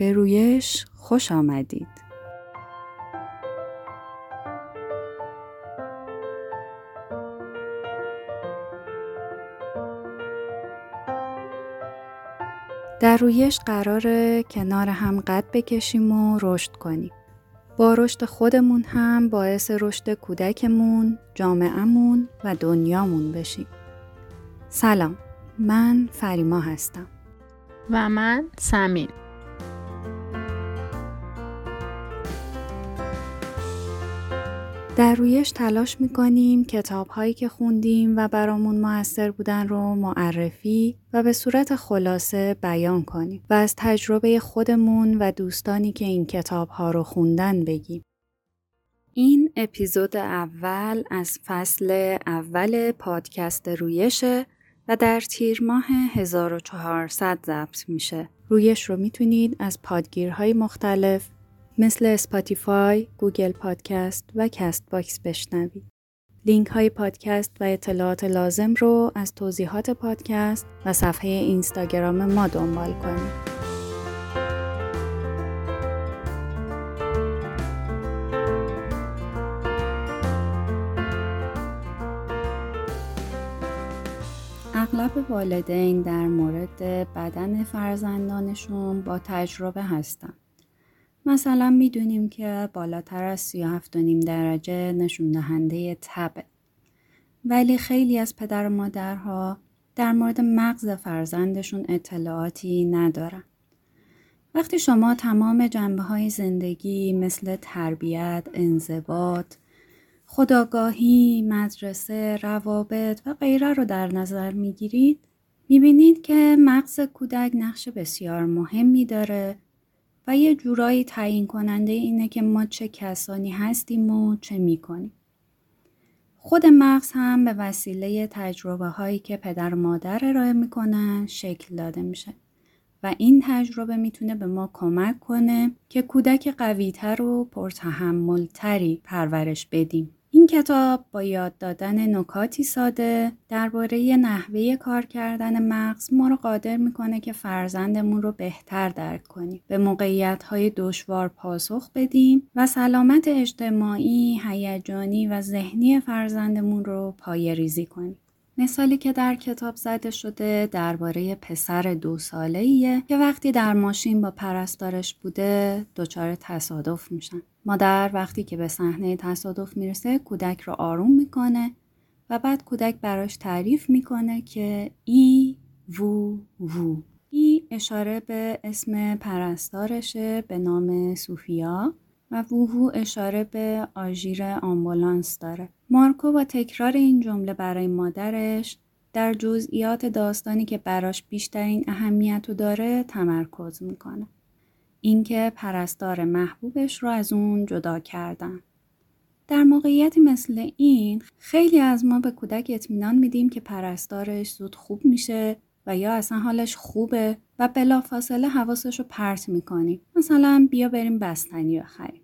به رویش خوش آمدید. در رویش قراره کنار هم قد بکشیم و رشد کنیم. با رشد خودمون هم باعث رشد کودکمون، جامعهمون و دنیامون بشیم. سلام، من فریما هستم. و من سمین. در رویش تلاش می‌کنیم کتاب هایی که خوندیم و برامون موثر بودن رو معرفی و به صورت خلاصه بیان کنیم و از تجربه خودمون و دوستانی که این کتاب ها رو خوندن بگیم. این اپیزود اول از فصل اول پادکست رویشه و در تیر ماه 1400 ضبط میشه. رویش رو می‌تونید از پادگیرهای مختلف مثل Spotify، Google Podcast و Castbox بشنوید. لینک های پادکست و اطلاعات لازم رو از توضیحات پادکست و صفحه اینستاگرام ما دنبال کنید. اغلب والدین در مورد بدن فرزندانشون با تجربه هستن. مثلا می‌دونیم که بالاتر از 37.5 درجه نشون دهنده تبه. ولی خیلی از پدر و مادرها در مورد مغز فرزندشون اطلاعاتی ندارن. وقتی شما تمام جنبه های زندگی مثل تربیت، انضباط، خداگاهی، مدرسه، روابط و غیره رو در نظر می‌گیرید می‌بینید که مغز کودک نقش بسیار مهمی داره یه جورایی تعیین کننده اینه که ما چه کسانی هستیم و چه می‌کنیم. خود مغز هم به وسیله تجربه هایی که پدر و مادر ارائه می‌کنن شکل داده میشه و این تجربه می‌تونه به ما کمک کنه که کودک قویتر و پرتحملتری پرورش بدیم. این کتاب با یاد دادن نکاتی ساده درباره نحوه کار کردن مغز ما رو قادر می‌کنه که فرزندمون رو بهتر درک کنیم به موقعیت های دشوار پاسخ بدیم و سلامت اجتماعی، هیجانی و ذهنی فرزندمون رو پایه ریزی کنیم. مثالی که در کتاب زده شده درباره پسر دو ساله ایه که وقتی در ماشین با پرستارش بوده دچار تصادف میشن. مادر وقتی که به صحنه تصادف می‌رسه کودک رو آروم می‌کنه و بعد کودک براش تعریف می‌کنه که ای وو وو ای اشاره به اسم پرستارشه به نام سوفیا و ووهو اشاره به آژیر آمبولانس داره. مارکو با تکرار این جمله برای مادرش در جزئیات داستانی که براش بیشترین اهمیت رو داره تمرکز می‌کنه. اینکه پرستار محبوبش رو از اون جدا کردن. در موقعیتی مثل این خیلی از ما به کودک اطمینان میدیم که پرستارش زود خوب میشه و یا اصلا حالش خوبه و بلافاصله حواسش رو پرت می‌کنیم. مثلا بیا بریم بستنی بخریم.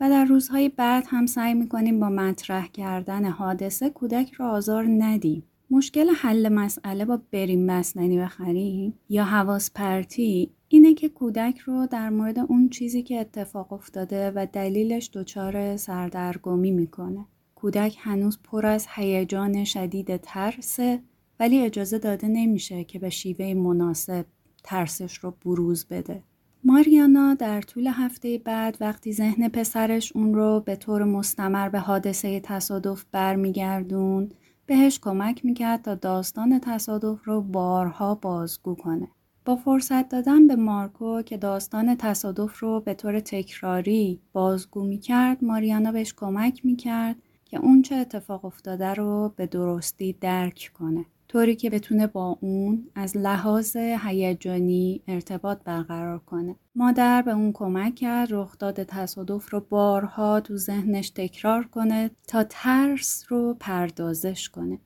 و در روزهای بعد هم سعی می‌کنیم با مطرح کردن حادثه کودک رو آزار ندیم. مشکل حل مسئله با بریم بستنی بخریم یا حواس پرتی اینه که کودک رو در مورد اون چیزی که اتفاق افتاده و دلیلش دچار سردرگمی می‌کنه. کودک هنوز پر از هیجان شدید ترسه ولی اجازه داده نمیشه که به شیوه مناسب ترسش رو بروز بده. ماریانا در طول هفته بعد وقتی ذهن پسرش اون رو به طور مستمر به حادثه تصادف برمیگردون بهش کمک می‌کرد تا داستان تصادف رو بارها بازگو کنه. با فرصت دادن به مارکو که داستان تصادف رو به طور تکراری بازگو می‌کرد ماریانا بهش کمک می‌کرد که اون چه اتفاق افتاده رو به درستی درک کنه. طوری که بتونه با اون از لحاظ هیجانی ارتباط برقرار کنه. مادر به اون کمک کرد رخداد تصادف رو بارها تو ذهنش تکرار کنه تا ترس رو پردازش کنه.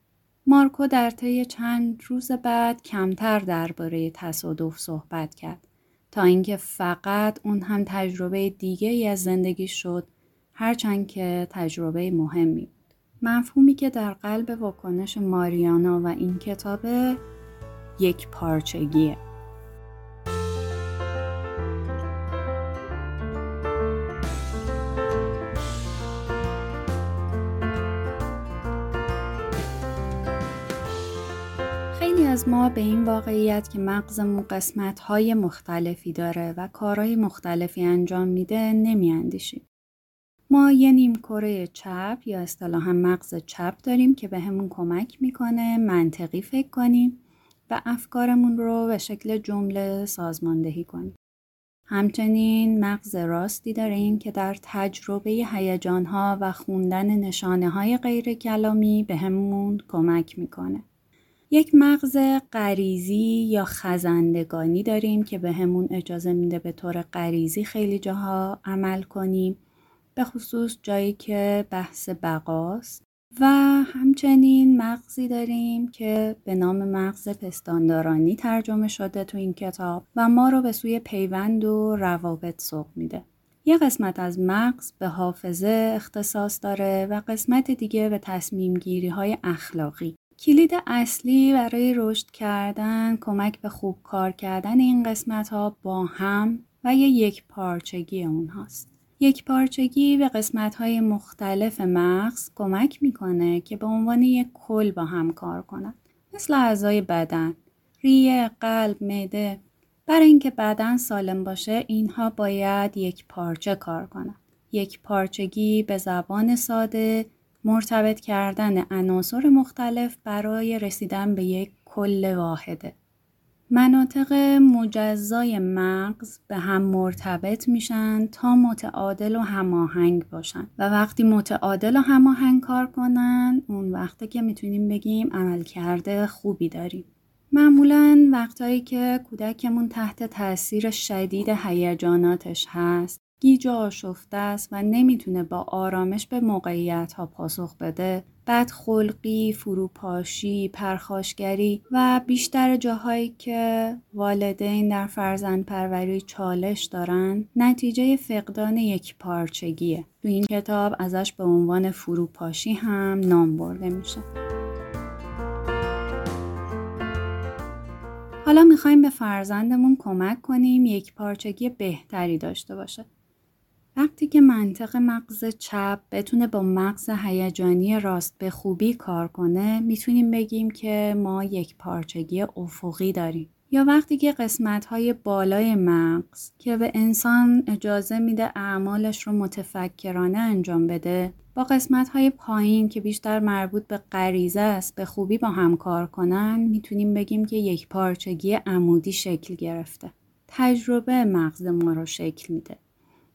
مارکو در طی چند روز بعد کمتر درباره تصادف صحبت کرد. تا اینکه فقط اون هم تجربه دیگه ای از زندگی شد هرچند که تجربه مهمی مفهومی که در قلب واکنش ماریانا و این کتاب یک پارچگیه. از ما به این واقعیت که مغزمون قسمت های مختلفی داره و کارهای مختلفی انجام میده نمیاندیشیم. ما یه نیم کره چپ یا اصطلاحا مغز چپ داریم که به همون کمک می‌کنه منطقی فکر کنیم و افکارمون رو به شکل جمله سازماندهی کنیم. همچنین مغز راستی داریم که در تجربه هیجانها و خوندن نشانه های غیر کلامی به همون کمک می‌کنه. یک مغز غریزی یا خزندگانی داریم که به همون اجازه میده به طور غریزی خیلی جاها عمل کنیم به خصوص جایی که بحث بقاست و همچنین مغزی داریم که به نام مغز پستاندارانی ترجمه شده تو این کتاب و ما رو به سوی پیوند و روابط سوق میده. یه قسمت از مغز به حافظه اختصاص داره و قسمت دیگه به تصمیم گیری های اخلاقی. کلید اصلی برای رشد کردن کمک به خوب کار کردن این قسمت ها با هم و یه یک پارچگی اونهاست. یک پارچگی به قسمت های مختلف مغز کمک می‌کنه که به عنوان یک کل با هم کار کنند. مثل اعضای بدن، ریه، قلب، معده. برای اینکه بدن سالم باشه اینها باید یک پارچه کار کنند. یک پارچگی به زبان ساده مرتبط کردن عناصر مختلف برای رسیدن به یک کل واحده. مناطق مجزای مغز به هم مرتبط میشن تا متعادل و هماهنگ باشن و وقتی متعادل و هماهنگ کار کنن اون وقته که می‌تونیم بگیم عملکرد خوبی داریم معمولا وقتهایی که کودکمون تحت تاثیر شدید هیجاناتش هست گیج و آشفته است و نمی‌تونه با آرامش به موقعیت ها پاسخ بده بدخلقی، فروپاشی، پرخاشگری و بیشتر جاهایی که والدین در فرزند پروری چالش دارن نتیجه فقدان یک پارچگیه. تو این کتاب ازش به عنوان فروپاشی هم نام برده میشه. حالا می‌خوایم به فرزندمون کمک کنیم یک پارچگی بهتری داشته باشه. وقتی که منطق مغز چپ بتونه با مغز هیجانی راست به خوبی کار کنه می‌تونیم بگیم که ما یک پارچگی افقی داریم. یا وقتی که قسمت های بالای مغز که به انسان اجازه میده اعمالش رو متفکرانه انجام بده با قسمت های پایین که بیشتر مربوط به غریزه است به خوبی با هم کار کنن می‌تونیم بگیم که یک پارچگی عمودی شکل گرفته. تجربه مغز ما رو شکل میده.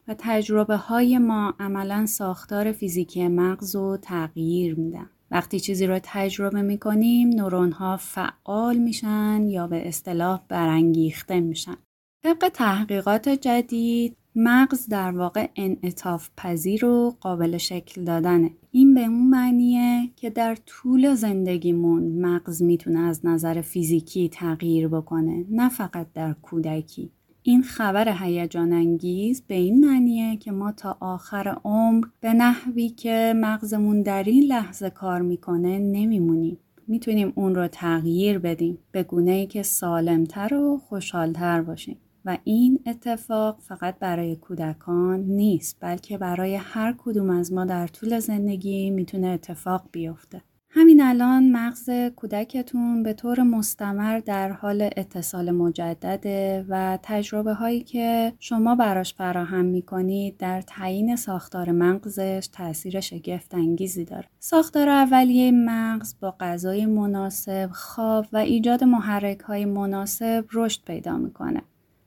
و تجربه های ما عملا ساختار فیزیکی مغز رو تغییر میدن. وقتی چیزی رو تجربه می‌کنیم نورون ها فعال میشن یا به اصطلاح برانگیخته میشن. طبق تحقیقات جدید مغز در واقع انعطاف پذیر و قابل شکل دادنه. این به اون معنیه که در طول زندگیمون مغز می‌تونه از نظر فیزیکی تغییر بکنه نه فقط در کودکی. این خبر هیجان انگیز به این معنیه که ما تا آخر عمر به نحوی که مغزمون در این لحظه کار می‌کنه نمیمونیم. می‌تونیم اون رو تغییر بدیم به گونه ای که سالمتر و خوشحالتر باشیم. و این اتفاق فقط برای کودکان نیست بلکه برای هر کدوم از ما در طول زندگی می‌تونه اتفاق بیفته. همین الان مغز کودکتون به طور مستمر در حال اتصال مجدده و تجربه هایی که شما براش فراهم می‌کنید در تعیین ساختار مغزش تاثیر شگفت انگیزی داره. ساختار اولیه مغز با غذای مناسب، خواب و ایجاد محرک های مناسب رشد پیدا می‌کنه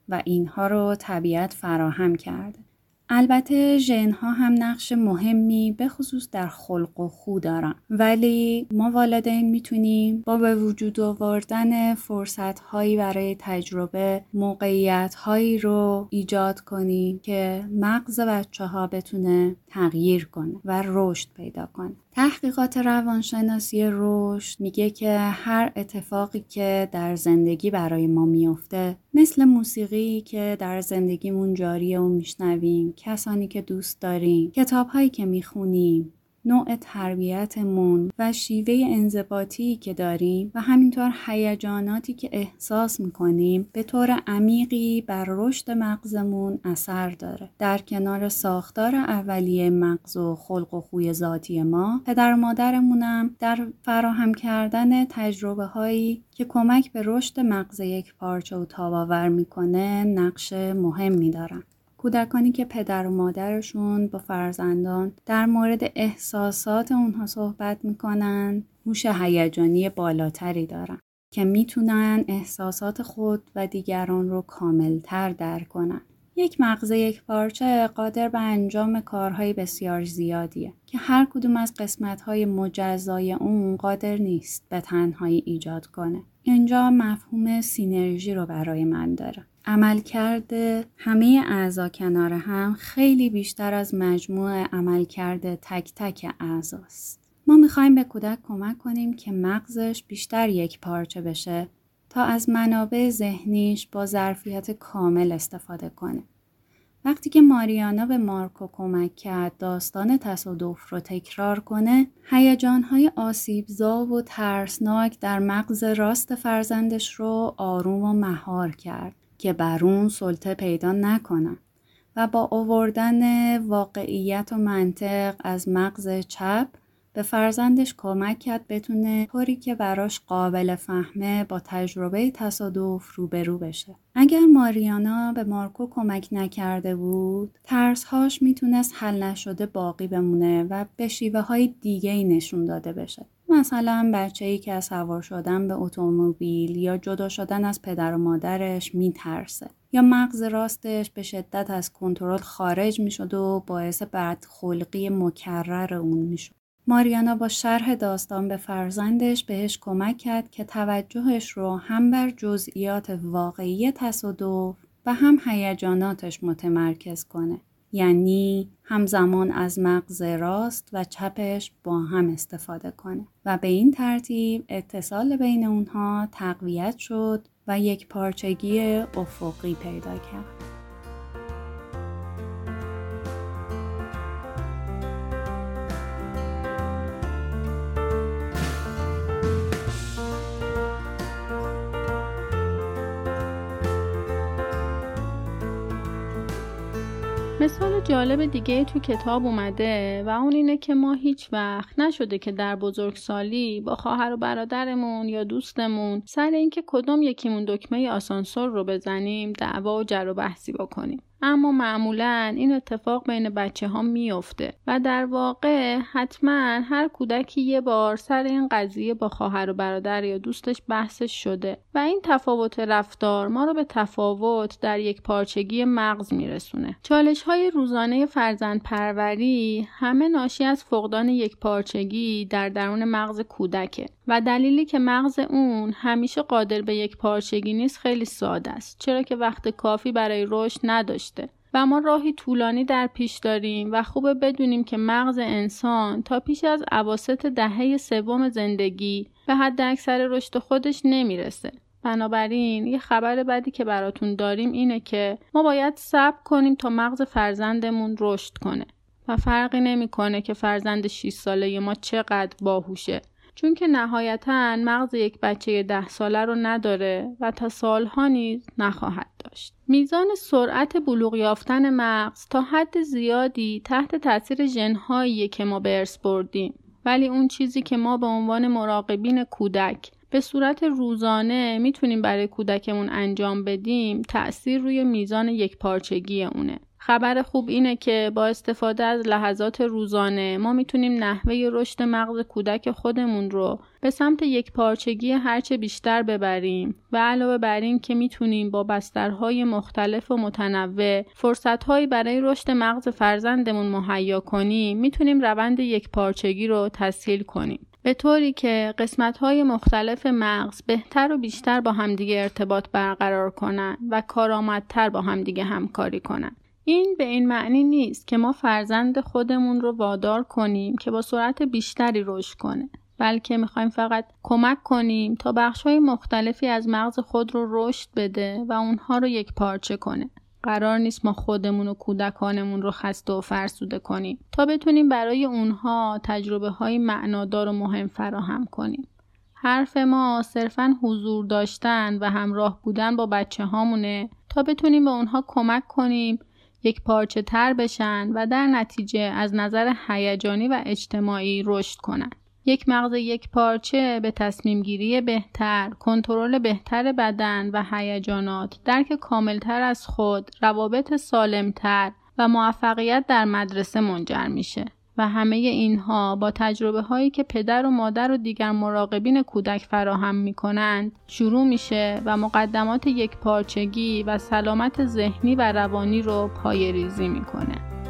و اینها رو طبیعت فراهم کرده. البته ژنها هم نقش مهمی به خصوص در خلق و خو دارن. ولی ما والدین می‌تونیم با به وجود آوردن فرصت هایی برای تجربه موقعیت هایی رو ایجاد کنیم که مغز بچه ها بتونه تغییر کنه و رشد پیدا کنه. تحقیقات روانشناسی رشد میگه که هر اتفاقی که در زندگی برای ما میفته مثل موسیقی که در زندگیمون جاریه و میشنویم کسانی که دوست داریم کتابهایی که می‌خونیم. نوع تربیتمون و شیوه انضباطی که داریم و همینطور هیجاناتی که احساس می‌کنیم به طور عمیقی بر رشد مغزمون اثر داره. در کنار ساختار اولیه مغز و خلق و خوی ذاتی ما پدر و مادرمونم در فراهم کردن تجربه هایی که کمک به رشد مغز یک پارچه و تاباور می‌کنه نقش مهمی دارن. کودکانی که پدر و مادرشون با فرزندان در مورد احساسات اونها صحبت می‌کنن هوش هیجانی بالاتری دارن که می‌تونن احساسات خود و دیگران رو کاملتر درک کنن. یک مغز یک پارچه قادر به انجام کارهای بسیار زیادیه که هر کدوم از قسمتهای مجزای اون قادر نیست به تنهایی ایجاد کنه. اینجا مفهوم سینرژی رو برای من داره. عملکرد همه اعضا کنار هم خیلی بیشتر از مجموع عملکرد تک تک اعضاست. ما می‌خوایم به کودک کمک کنیم که مغزش بیشتر یک پارچه بشه تا از منابع ذهنیش با ظرفیت کامل استفاده کنه. وقتی که ماریانا به مارکو کمک کرد داستان تصادف رو تکرار کنه، هیجانهای آسیبزا و ترسناک در مغز راست فرزندش رو آروم و مهار کرد. که بر اون سلطه پیدا نکنن و با آوردن واقعیت و منطق از مغز چپ به فرزندش کمک کرد بتونه طوری که براش قابل فهمه با تجربه تصادف روبرو بشه. اگر ماریانا به مارکو کمک نکرده بود، ترسهاش می‌تونست حل نشده باقی بمونه و به شیوه های دیگه ای نشون داده بشه. مثلا بچه ای که از سوار شدن به اتومبیل یا جدا شدن از پدر و مادرش میترسه یا مغز راستش به شدت از کنترل خارج می‌شد و باعث بدخلقی مکرر اون می‌شد. ماریانا با شرح داستان به فرزندش بهش کمک کرد که توجهش رو هم بر جزئیات واقعی تصادف و هم هیجاناتش متمرکز کنه. یعنی همزمان از مغز راست و چپش با هم استفاده کنه و به این ترتیب اتصال بین اونها تقویت شد و یک پارچگی افقی پیدا کرد. جالب دیگه تو کتاب اومده و اون اینه که ما هیچ وقت نشده که در بزرگسالی با خواهر و برادرمون یا دوستمون سر اینکه کدوم یکیمون دکمه آسانسور رو بزنیم دعوا و جر و بحثی بکنیم. اما معمولا این اتفاق بین بچه ها میفته و در واقع حتما هر کودکی یه بار سر این قضیه با خواهر و برادر یا دوستش بحثش شده و این تفاوت رفتار ما رو به تفاوت در یک پارچگی مغز میرسونه. چالش های روزانه فرزند پروری همه ناشی از فقدان یک پارچگی در درون مغز کودکه و دلیلی که مغز اون همیشه قادر به یک پارچگی نیست خیلی ساده است. چرا که وقت کافی برای رشد نداشته. و ما راهی طولانی در پیش داریم و خوبه بدونیم که مغز انسان تا پیش از عواست دهه سوم زندگی به حد اکثر رشد خودش نمی‌رسه. بنابراین یه خبر بدی که براتون داریم اینه که ما باید صبر کنیم تا مغز فرزندمون رشد کنه. و فرقی نمی‌کنه که فرزند 6 ساله ما چقدر باهوشه. چون که نهایتا مغز یک بچه ده ساله رو نداره و تا سالها نیز نخواهد داشت. میزان سرعت بلوغ یافتن مغز تا حد زیادی تحت تاثیر ژنهایی که ما به ارث بردیم ولی اون چیزی که ما به عنوان مراقبین کودک به صورت روزانه می‌تونیم برای کودکمون انجام بدیم تأثیر روی میزان یک پارچگی اونه خبر خوب اینه که با استفاده از لحظات روزانه ما می‌تونیم نحوه رشد مغز کودک خودمون رو به سمت یک پارچگی هرچه بیشتر ببریم و علاوه بر این که می‌تونیم با بسترهای مختلف و متنوع فرصتهایی برای رشد مغز فرزندمون مهیا کنیم می‌تونیم روند یک پارچگی رو تسهیل کنیم. به طوری که قسمت های مختلف مغز بهتر و بیشتر با همدیگه ارتباط برقرار کنند و کارآمدتر با همدیگه همکاری کنند. این به این معنی نیست که ما فرزند خودمون رو وادار کنیم که با سرعت بیشتری رشد کنه بلکه می‌خوایم فقط کمک کنیم تا بخش های مختلفی از مغز خود رو رشد بده و اونها رو یک پارچه کنه قرار نیست ما خودمون و کودکانمون رو خسته و فرسوده کنیم تا بتونیم برای اونها تجربه های معنادار و مهم فراهم کنیم. حرف ما صرفا حضور داشتن و همراه بودن با بچه هامونه تا بتونیم به اونها کمک کنیم یک پارچه تر بشن و در نتیجه از نظر هیجانی و اجتماعی رشد کنند. یک مغز یک پارچه به تصمیم گیری بهتر، کنترل بهتر بدن و هیجانات، درک کاملتر از خود، روابط سالمتر و موفقیت در مدرسه منجر میشه. و همه اینها با تجربه هایی که پدر و مادر و دیگر مراقبین کودک فراهم می کنند شروع میشه و مقدمات یک پارچگی و سلامت ذهنی و روانی رو پای ریزی می‌کنه.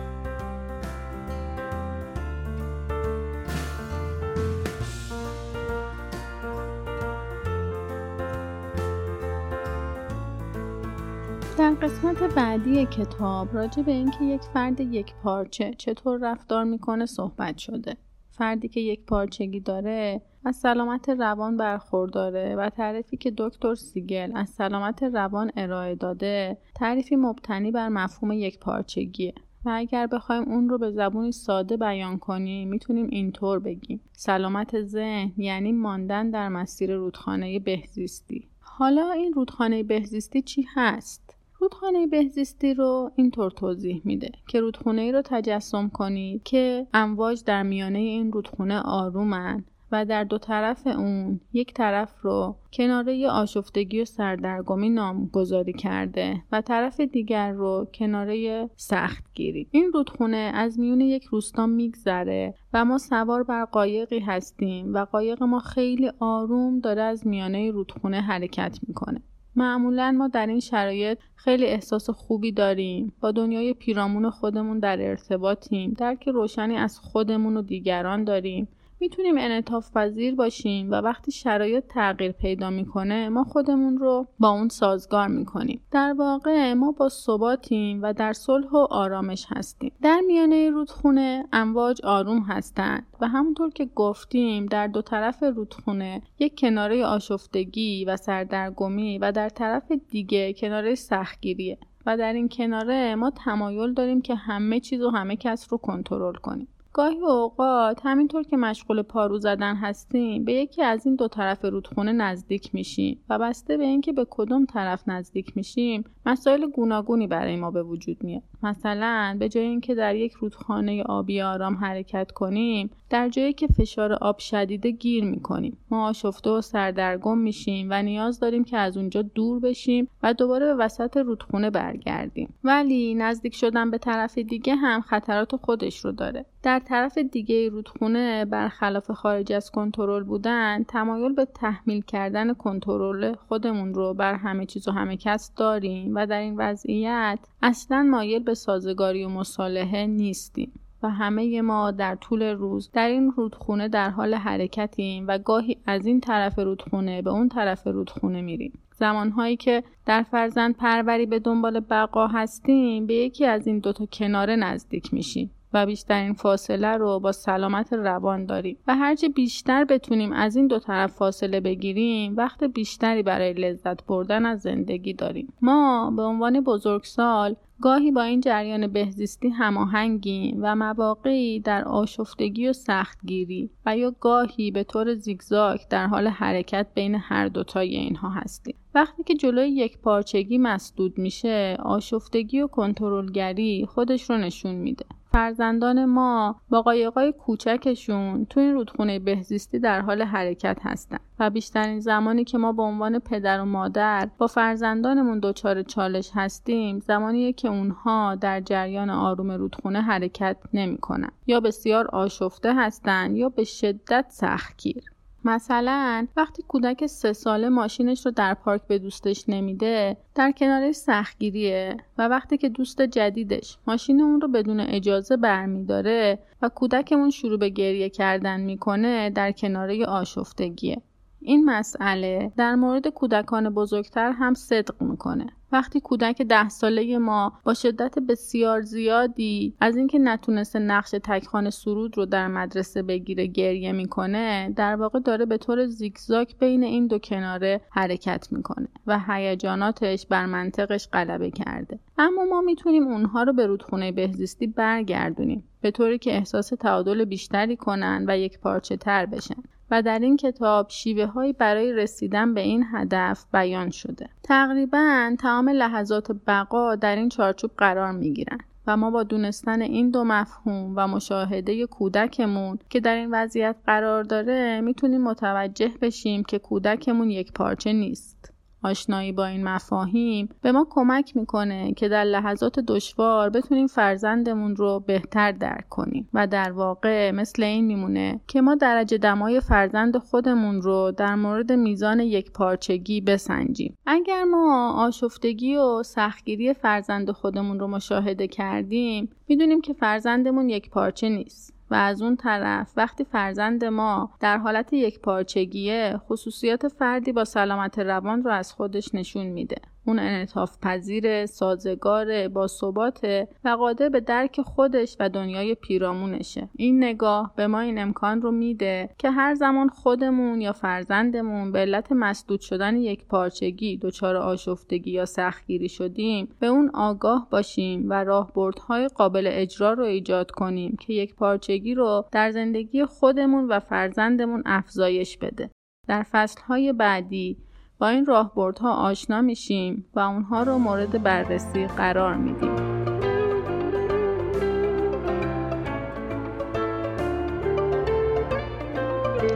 در قسمت بعدی کتاب راجع به اینکه یک فرد یک پارچه چطور رفتار می‌کنه صحبت شده. فردی که یک پارچگی داره از سلامت روان برخورداره و تعریفی که دکتر سیگل از سلامت روان ارائه داده تعریفی مبتنی بر مفهوم یک پارچگیه. و اگر بخوایم اون رو به زبونی ساده بیان کنیم می‌تونیم اینطور بگیم. سلامت ذهن یعنی ماندن در مسیر رودخانه بهزیستی. حالا این رودخانه بهزیستی چی هست؟ رودخانه بهزیستی رو اینطور توضیح میده که رودخونه ای رو تجسم کنید که امواج در میانه این رودخونه آرومن و در دو طرف اون یک طرف رو کناره آشفتگی و سردرگمی نامگذاری کرده و طرف دیگر رو کناره سختگیری. این رودخونه از میون یک روستا میگذره و ما سوار بر قایقی هستیم و قایق ما خیلی آروم داره از میانه رودخونه حرکت می‌کنه. معمولا ما در این شرایط خیلی احساس خوبی داریم. با دنیای پیرامون خودمون در ارتباطیم. درک روشنی از خودمون و دیگران داریم. می‌تونیم انعطاف پذیر باشیم و وقتی شرایط تغییر پیدا می‌کنه ما خودمون رو با اون سازگار می‌کنیم. در واقع ما با ثباتیم و در صلح و آرامش هستیم. در میانه رودخونه امواج آروم هستند و همونطور که گفتیم در دو طرف رودخونه یک کناره آشفتگی و سردرگمی و در طرف دیگه کناره سختگیریه. و در این کناره ما تمایل داریم که همه چیز و همه کس رو کنترل کنیم. گاهی اوقات همینطور که مشغول پارو زدن هستیم به یکی از این دو طرف رودخونه نزدیک میشیم و بسته به اینکه به کدوم طرف نزدیک میشیم مسائل گوناگونی برای ما به وجود میاد. مثلا به جای اینکه در یک رودخانه آبی آرام حرکت کنیم در جایی که فشار آب شدیده گیر می‌کنیم. ما آشفته و سردرگم میشیم و نیاز داریم که از اونجا دور بشیم و دوباره به وسط رودخونه برگردیم. ولی نزدیک شدن به طرف دیگه هم خطرات خودش رو داره. در طرف دیگه رودخونه برخلاف خارج از کنترل بودن تمایل به تحمیل کردن کنترل خودمون رو بر همه چیز و همه کس داریم و در این وضعیت اصلا مایل به سازگاری و مصالحه نیستیم و همه ما در طول روز در این رودخونه در حال حرکتیم و گاهی از این طرف رودخونه به اون طرف رودخونه میریم. زمانهایی که در فرزند پروری به دنبال بقا هستیم به یکی از این دوتا کناره نزدیک میشیم. و بیشترین فاصله رو با سلامت روان داریم و هرچه بیشتر بتونیم از این دو طرف فاصله بگیریم وقت بیشتری برای لذت بردن از زندگی داریم. ما به عنوان بزرگسال گاهی با این جریان بهزیستی هماهنگیم و مواقعی در آشفتگی و سختگیری و یا گاهی به طور زیگزاگ در حال حرکت بین هر دوتای اینها هستیم. وقتی که جلوی یک پارچگی مسدود میشه آشفتگی و کنترلگری خودش رو نشون میده. فرزندان ما با قایقای کوچکشون تو این رودخونه بهزیستی در حال حرکت هستن و بیشترین زمانی که ما به عنوان پدر و مادر با فرزندانمون دچار چالش هستیم زمانیه که اونها در جریان آروم رودخونه حرکت نمی‌کنن یا بسیار آشفته هستند یا به شدت سختگیر. مثلا وقتی کودک سه ساله ماشینش رو در پارک به دوستش نمیده در کنار سختگیریه و وقتی که دوست جدیدش ماشین اون رو بدون اجازه برمیداره و کودکمون شروع به گریه کردن می‌کنه در کناره آشفتگیه. این مسئله در مورد کودکان بزرگتر هم صدق می‌کنه. وقتی کودک ده ساله ما با شدت بسیار زیادی از اینکه نتونسته نقش تکخانه سرود رو در مدرسه بگیره گریه می‌کنه در واقع داره به طور زیگزاک بین این دو کناره حرکت می‌کنه و هیجاناتش بر منطقش غلبه کرده. اما ما می‌تونیم اونها رو به رودخونه بهزیستی برگردونیم به طوری که احساس تعادل بیشتری کنن و یک پارچه تر بشن. و در این کتاب شیوه هایی برای رسیدن به این هدف بیان شده. تقریبا تمام لحظات بقا در این چارچوب قرار می گیرن. و ما با دونستن این دو مفهوم و مشاهده کودکمون که در این وضعیت قرار داره می‌تونیم متوجه بشیم که کودکمون یک پارچه نیست. آشنایی با این مفاهیم به ما کمک می‌کنه که در لحظات دشوار بتونیم فرزندمون رو بهتر درک کنیم. و در واقع مثل این میمونه که ما درجه دمای فرزند خودمون رو در مورد میزان یک پارچگی بسنجیم. اگر ما آشفتگی و سختگیری فرزند خودمون رو مشاهده کردیم می‌دونیم که فرزندمون یک پارچه نیست. و از اون طرف وقتی فرزند ما در حالت یک پارچگیه خصوصیات فردی با سلامت روان رو از خودش نشون میده. اون انعطاف پذیر سازگار با ثبات و قادر به درک خودش و دنیای پیرامونشه. این نگاه به ما این امکان رو میده که هر زمان خودمون یا فرزندمون به علت مسدود شدن یک پارچگی دچار آشفتگی یا سختگیری شدیم به اون آگاه باشیم و راهبردهای قابل اجرا رو ایجاد کنیم که یک پارچگی رو در زندگی خودمون و فرزندمون افزایش بده. در فصلهای بعدی با این راهبردها آشنا میشیم و اونها رو مورد بررسی قرار میدیم.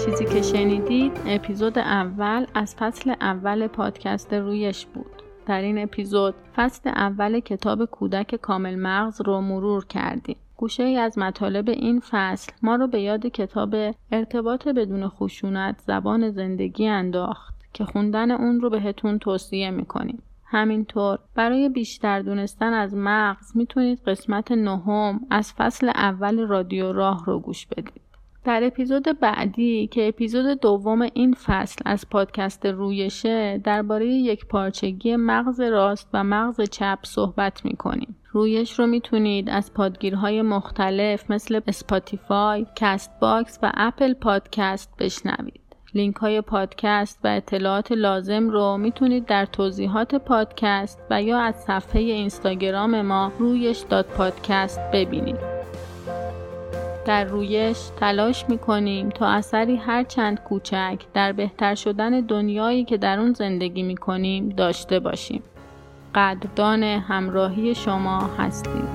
چیزی که شنیدید اپیزود اول از فصل اول پادکست رویش بود. در این اپیزود فصل اول کتاب کودک کامل مغز رو مرور کردیم. گوشه ای از مطالب این فصل ما رو به یاد کتاب ارتباط بدون خشونت زبان زندگی انداخت که خوندن اون رو بهتون توصیه می‌کنیم. همینطور برای بیشتر دونستن از مغز می‌تونید قسمت نهم از فصل اول رادیو راه رو گوش بدید. در اپیزود بعدی که اپیزود دوم این فصل از پادکست رویشه درباره یک پارچگی مغز راست و مغز چپ صحبت می‌کنیم. رویش رو می‌تونید از پادگیرهای مختلف مثل Spotify، Castbox و Apple Podcast بشنوید. لینک های پادکست و اطلاعات لازم رو می‌تونید در توضیحات پادکست و یا از صفحه اینستاگرام ما رویش داد پادکست ببینید. در رویش تلاش می‌کنیم تا اثری هر چند کوچک در بهتر شدن دنیایی که در اون زندگی می‌کنیم داشته باشیم. قدردان همراهی شما هستیم.